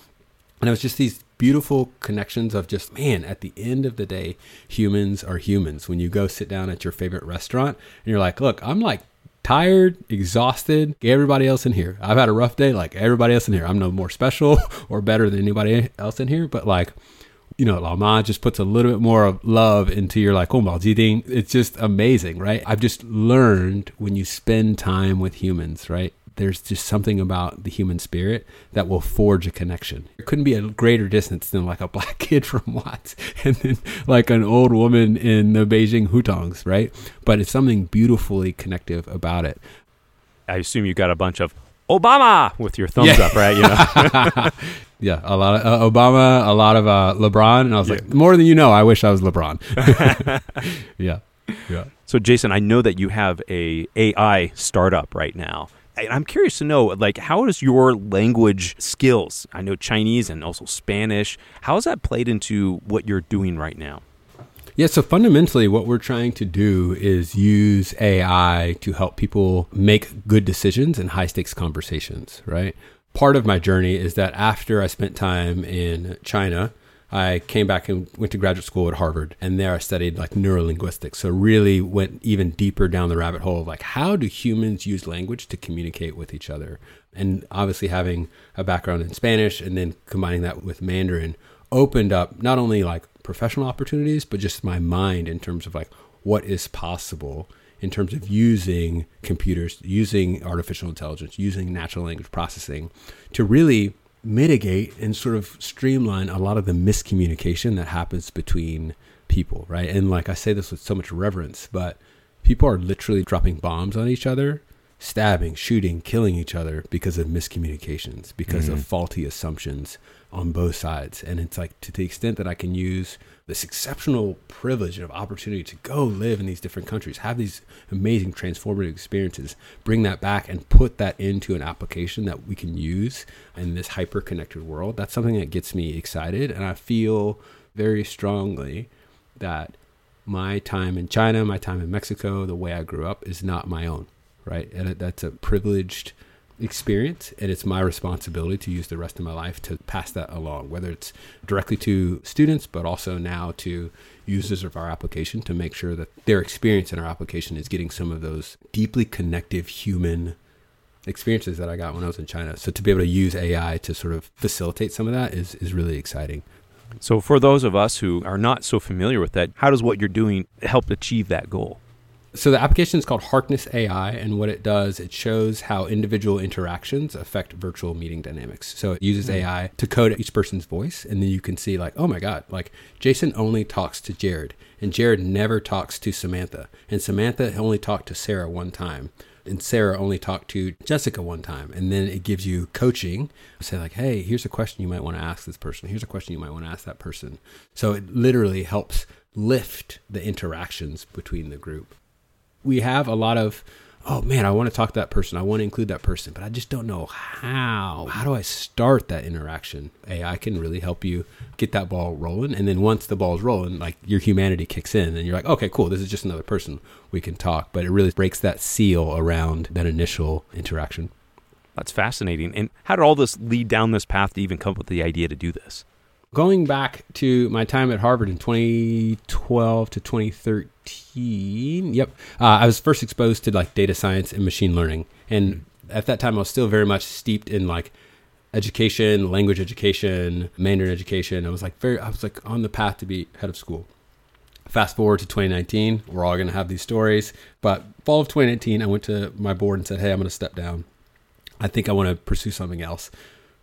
And it was just these beautiful connections of just, man, at the end of the day, humans are humans. When you go sit down at your favorite restaurant and you're like, look, I'm like tired, exhausted. Everybody else in here. I've had a rough day like everybody else in here. I'm no more special or better than anybody else in here, but like you know, Lao Ma just puts a little bit more of love into your like, oh, It's just amazing, right? I've just learned when you spend time with humans, right? There's just something about the human spirit that will forge a connection. There couldn't be a greater distance than like a black kid from Watts and then like an old woman in the Beijing hutongs, right? But it's something beautifully connective about it. I assume you've got a bunch of Obama with your thumbs yeah. up, right? You know? yeah, a lot of uh, Obama, a lot of uh, LeBron, and I was yeah. like, more than you know, I wish I was LeBron. yeah, yeah. So, Jason, I know that you have a AI startup right now. And I'm curious to know, like, how does your language skills? I know Chinese and also Spanish. How has that played into what you're doing right now? Yeah, so fundamentally, what we're trying to do is use AI to help people make good decisions in high stakes conversations, right? Part of my journey is that after I spent time in China, I came back and went to graduate school at Harvard, and there I studied like neurolinguistics. So really went even deeper down the rabbit hole of like how do humans use language to communicate with each other? And obviously having a background in Spanish and then combining that with Mandarin opened up not only like professional opportunities, but just my mind in terms of like what is possible in terms of using computers, using artificial intelligence, using natural language processing to really mitigate and sort of streamline a lot of the miscommunication that happens between people, right? And like I say this with so much reverence, but people are literally dropping bombs on each other, stabbing, shooting, killing each other because of miscommunications, because mm-hmm. of faulty assumptions on both sides. And it's like to the extent that I can use this exceptional privilege of opportunity to go live in these different countries, have these amazing transformative experiences, bring that back and put that into an application that we can use in this hyper connected world. That's something that gets me excited. And I feel very strongly that my time in China, my time in Mexico, the way I grew up is not my own, right? And that's a privileged experience and it's my responsibility to use the rest of my life to pass that along whether it's directly to students but also now to users of our application to make sure that their experience in our application is getting some of those deeply connective human experiences that I got when I was in China. So to be able to use AI to sort of facilitate some of that is is really exciting. So for those of us who are not so familiar with that, how does what you're doing help achieve that goal? So the application is called Harkness AI, and what it does, it shows how individual interactions affect virtual meeting dynamics. So it uses mm-hmm. AI to code each person's voice, and then you can see like, oh my god, like Jason only talks to Jared, and Jared never talks to Samantha, and Samantha only talked to Sarah one time. And Sarah only talked to Jessica one time. And then it gives you coaching. Say, like, hey, here's a question you might want to ask this person. Here's a question you might want to ask that person. So it literally helps lift the interactions between the group we have a lot of oh man, I want to talk to that person. I want to include that person, but I just don't know how. How do I start that interaction? AI can really help you get that ball rolling. And then once the ball's rolling, like your humanity kicks in and you're like, okay, cool. This is just another person. We can talk. But it really breaks that seal around that initial interaction. That's fascinating. And how did all this lead down this path to even come up with the idea to do this? Going back to my time at Harvard in 2012 to 2013, yep, uh, I was first exposed to like data science and machine learning, and at that time I was still very much steeped in like education, language education, Mandarin education. I was like very, I was like on the path to be head of school. Fast forward to 2019, we're all going to have these stories. But fall of 2019, I went to my board and said, "Hey, I'm going to step down. I think I want to pursue something else."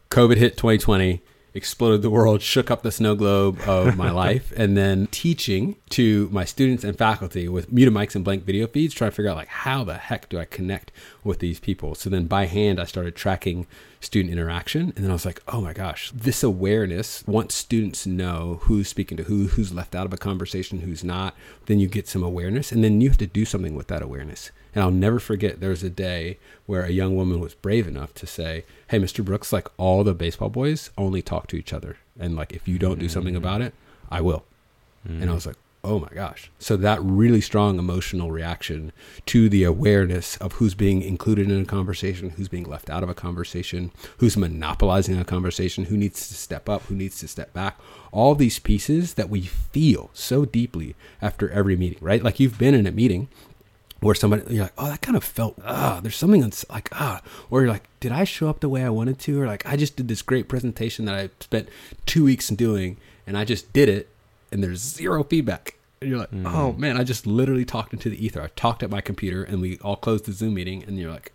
COVID hit 2020 exploded the world, shook up the snow globe of my life, and then teaching to my students and faculty with muted mics and blank video feeds, trying to figure out like how the heck do I connect with these people. So then by hand, I started tracking student interaction, and then I was like, oh my gosh, this awareness. Once students know who's speaking to who, who's left out of a conversation, who's not, then you get some awareness, and then you have to do something with that awareness. And I'll never forget there was a day where a young woman was brave enough to say, Hey, Mr. Brooks, like all the baseball boys only talk to each other. And like, if you don't do something about it, I will. Mm. And I was like, oh my gosh. So that really strong emotional reaction to the awareness of who's being included in a conversation, who's being left out of a conversation, who's monopolizing a conversation, who needs to step up, who needs to step back. All these pieces that we feel so deeply after every meeting, right? Like you've been in a meeting where somebody you're like, oh, that kind of felt ah, there's something that's like ah, or you're like, did I show up the way I wanted to, or like I just did this great presentation that I spent two weeks doing, and I just did it, and there's zero feedback. And you're like, mm. oh man, I just literally talked into the ether. I talked at my computer, and we all closed the Zoom meeting, and you're like,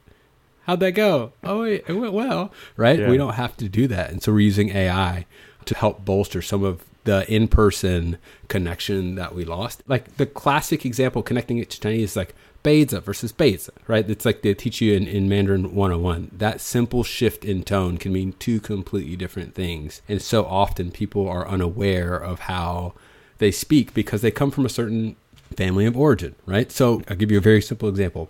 how'd that go? Oh wait, it went well, right? Yeah. We don't have to do that, and so we're using AI to help bolster some of the in-person connection that we lost. Like the classic example, connecting it to Chinese, is like Beizi versus Beizi, right? It's like they teach you in, in Mandarin 101. That simple shift in tone can mean two completely different things. And so often people are unaware of how they speak because they come from a certain family of origin, right? So I'll give you a very simple example.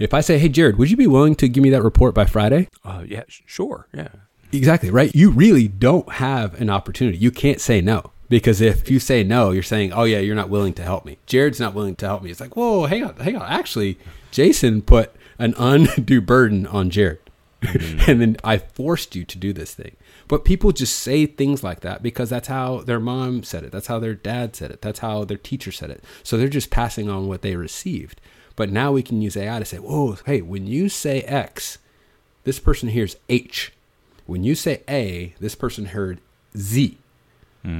If I say, hey, Jared, would you be willing to give me that report by Friday? Uh, yeah, sure. Yeah. Exactly, right? You really don't have an opportunity. You can't say no. Because if you say no, you're saying, "Oh yeah, you're not willing to help me." Jared's not willing to help me. It's like, "Whoa, hang on, hang on." Actually, Jason put an undue burden on Jared, mm-hmm. and then I forced you to do this thing. But people just say things like that because that's how their mom said it. That's how their dad said it. That's how their teacher said it. So they're just passing on what they received. But now we can use AI to say, "Whoa, hey, when you say X, this person hears H. When you say A, this person heard Z."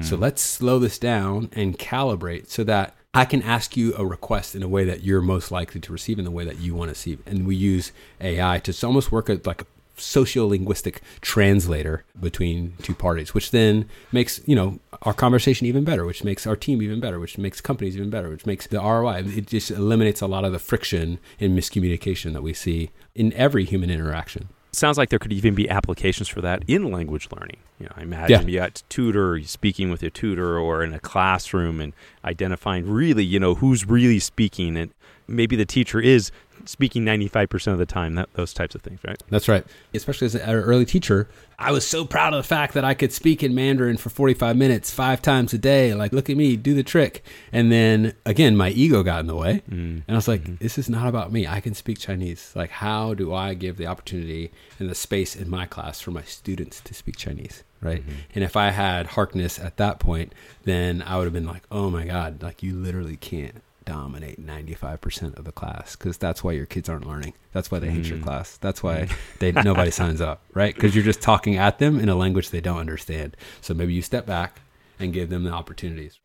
So let's slow this down and calibrate so that I can ask you a request in a way that you're most likely to receive in the way that you want to see. And we use AI to almost work like a sociolinguistic translator between two parties, which then makes, you know, our conversation even better, which makes our team even better, which makes companies even better, which makes the ROI. It just eliminates a lot of the friction and miscommunication that we see in every human interaction sounds like there could even be applications for that in language learning. You know, I imagine yeah. you got tutor, speaking with your tutor, or in a classroom and identifying really, you know, who's really speaking, and maybe the teacher is speaking 95% of the time, that, those types of things, right? That's right. Especially as an early teacher, I was so proud of the fact that I could speak in Mandarin for 45 minutes, five times a day. Like, look at me, do the trick. And then again, my ego got in the way. Mm. And I was like, mm-hmm. this is not about me. I can speak Chinese. Like, how do I give the opportunity and the space in my class for my students to speak Chinese? Right. Mm-hmm. And if I had Harkness at that point, then I would have been like, oh my God, like, you literally can't dominate 95% of the class because that's why your kids aren't learning. That's why they hate your mm. class. That's why they nobody signs up, right? Because you're just talking at them in a language they don't understand. So maybe you step back and give them the opportunities.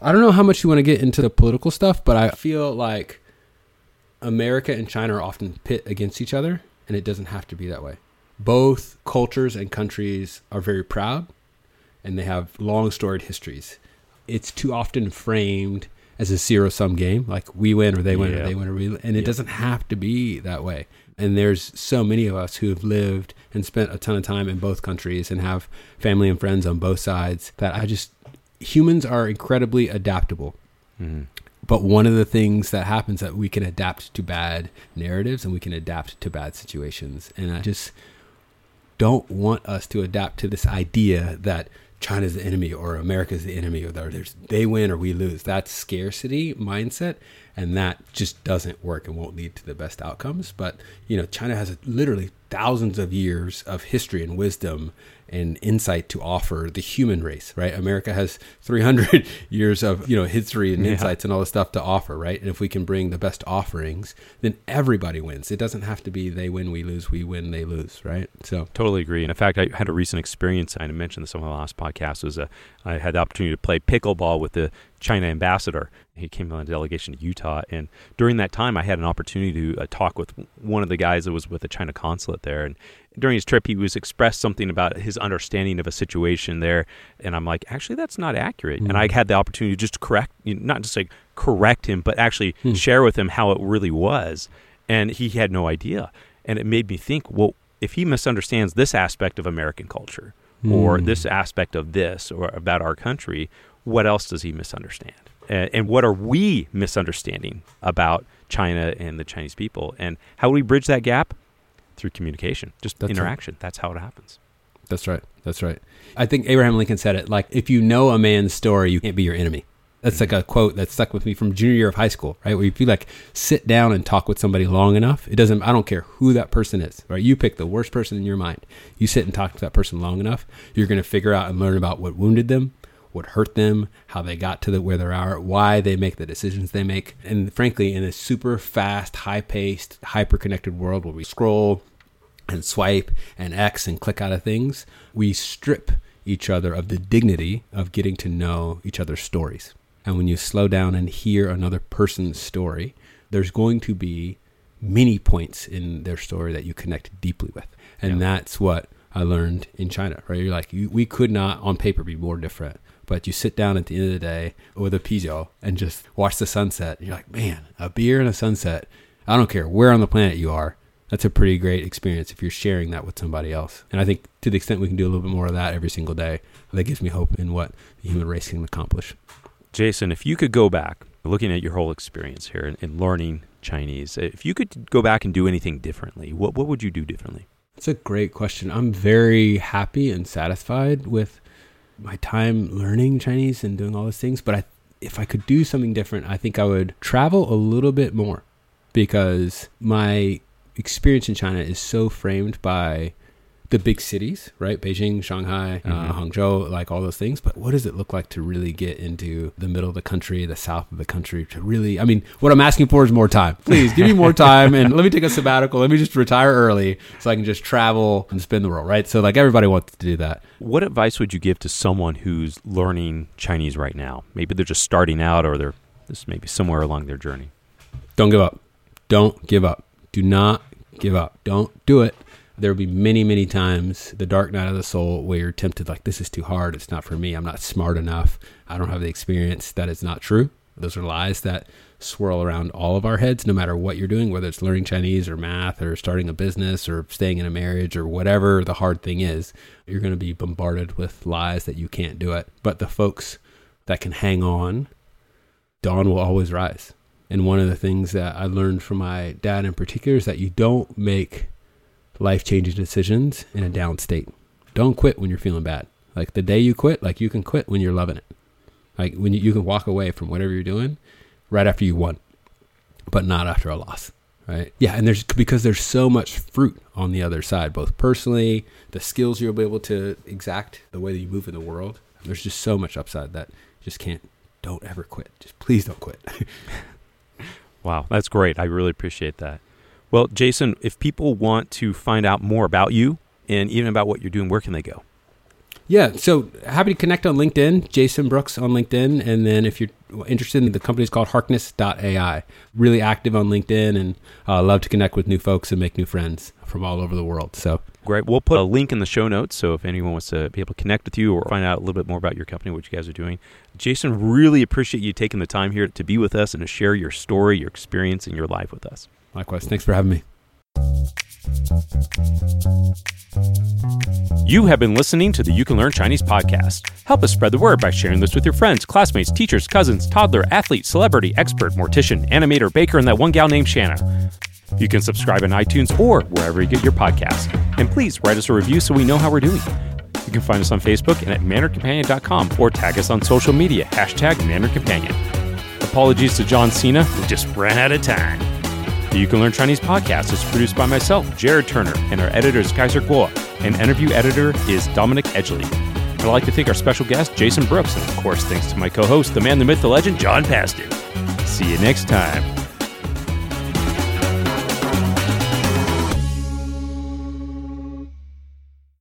I don't know how much you want to get into the political stuff, but I feel like America and China are often pit against each other, and it doesn't have to be that way. Both cultures and countries are very proud, and they have long storied histories. It's too often framed as a zero sum game, like we win or they win or they win or we, and it doesn't have to be that way. And there's so many of us who have lived and spent a ton of time in both countries and have family and friends on both sides that I just humans are incredibly adaptable. Mm-hmm. But one of the things that happens that we can adapt to bad narratives and we can adapt to bad situations. And I just don't want us to adapt to this idea that China's the enemy or America's the enemy or there's they win or we lose. That scarcity mindset and that just doesn't work and won't lead to the best outcomes. But you know, China has a, literally thousands of years of history and wisdom and insight to offer the human race, right? America has 300 years of, you know, history and yeah. insights and all this stuff to offer, right? And if we can bring the best offerings, then everybody wins. It doesn't have to be they win, we lose, we win, they lose, right? So totally agree. And in fact, I had a recent experience. I mentioned this on my last podcast. Was a, I had the opportunity to play pickleball with the China ambassador. He came on a delegation to Utah, and during that time, I had an opportunity to uh, talk with one of the guys that was with the China consulate there. And during his trip, he was expressed something about his understanding of a situation there, and I'm like, actually, that's not accurate. Mm. And I hmm. had the opportunity to just correct, you know, not just like correct him, but actually mm. share with him how it really was, and he had no idea. And it made me think, well, if he misunderstands this aspect of American culture, mm. or hmm. this aspect of this, or about our country, what else does he misunderstand? And, and what are we misunderstanding about China and the Chinese people? And how do we bridge that gap? Through communication, just That's interaction. Right. That's how it happens. That's right. That's right. I think Abraham Lincoln said it like, if you know a man's story, you can't be your enemy. That's like a mm-hmm. quote that stuck with me from junior year of high school, right? Where if you like sit down and talk with somebody long enough, it doesn't, I don't care who that person is, right? You pick the worst person in your mind. You sit and talk to that person long enough, you're going to figure out and learn about what wounded them, what hurt them, how they got to the, where they are, why they make the decisions they make. And frankly, in a super fast, high paced, hyper connected world where we scroll and swipe and X and click out of things, we strip each other of the dignity of getting to know each other's stories. And when you slow down and hear another person's story, there's going to be many points in their story that you connect deeply with. And yeah. that's what I learned in China, right? You're like, you, we could not on paper be more different but you sit down at the end of the day with a pigeon and just watch the sunset. And you're like, man, a beer and a sunset. I don't care where on the planet you are. That's a pretty great experience if you're sharing that with somebody else. And I think to the extent we can do a little bit more of that every single day, that gives me hope in what the human race can accomplish. Jason, if you could go back, looking at your whole experience here in learning Chinese, if you could go back and do anything differently, what, what would you do differently? It's a great question. I'm very happy and satisfied with my time learning Chinese and doing all those things. But I, if I could do something different, I think I would travel a little bit more because my experience in China is so framed by the big cities, right? Beijing, Shanghai, uh, Mm-hmm. Hangzhou, like all those things. But what does it look like to really get into the middle of the country, the south of the country? To really, I mean, what I'm asking for is more time. Please give me more time and let me take a sabbatical. Let me just retire early so I can just travel and spin the world, right? So, like, everybody wants to do that. What advice would you give to someone who's learning Chinese right now? Maybe they're just starting out or they're this maybe somewhere along their journey. Don't give up. Don't give up. Do not give up. Don't do it. There will be many, many times the dark night of the soul where you're tempted, like, this is too hard. It's not for me. I'm not smart enough. I don't have the experience. That is not true. Those are lies that swirl around all of our heads, no matter what you're doing, whether it's learning Chinese or math or starting a business or staying in a marriage or whatever the hard thing is. You're going to be bombarded with lies that you can't do it. But the folks that can hang on, dawn will always rise. And one of the things that I learned from my dad in particular is that you don't make life changing decisions in a down state. Don't quit when you're feeling bad. Like the day you quit, like you can quit when you're loving it. Like when you, you can walk away from whatever you're doing right after you won, but not after a loss. Right. Yeah. And there's because there's so much fruit on the other side, both personally, the skills you'll be able to exact, the way that you move in the world. There's just so much upside that just can't, don't ever quit. Just please don't quit. Wow, that's great. I really appreciate that. Well, Jason, if people want to find out more about you and even about what you're doing, where can they go? Yeah, so happy to connect on LinkedIn, Jason Brooks on LinkedIn. And then if you're interested in the company is called Harkness.ai. Really active on LinkedIn and uh, love to connect with new folks and make new friends from all over the world. So Great. We'll put a link in the show notes. So if anyone wants to be able to connect with you or find out a little bit more about your company, what you guys are doing, Jason, really appreciate you taking the time here to be with us and to share your story, your experience, and your life with us. Likewise, thanks for having me. You have been listening to the You Can Learn Chinese podcast. Help us spread the word by sharing this with your friends, classmates, teachers, cousins, toddler, athlete, celebrity, expert, mortician, animator, baker, and that one gal named Shanna. You can subscribe on iTunes or wherever you get your podcasts. And please write us a review so we know how we're doing. You can find us on Facebook and at mandarincompanion.com or tag us on social media, hashtag mannercompanion. Apologies to John Cena, we just ran out of time. The You Can Learn Chinese podcast is produced by myself, Jared Turner, and our editor is Kaiser Kuo, and interview editor is Dominic Edgley. I'd like to thank our special guest, Jason Brooks, and of course, thanks to my co host, the man, the myth, the legend, John Pasden. See you next time.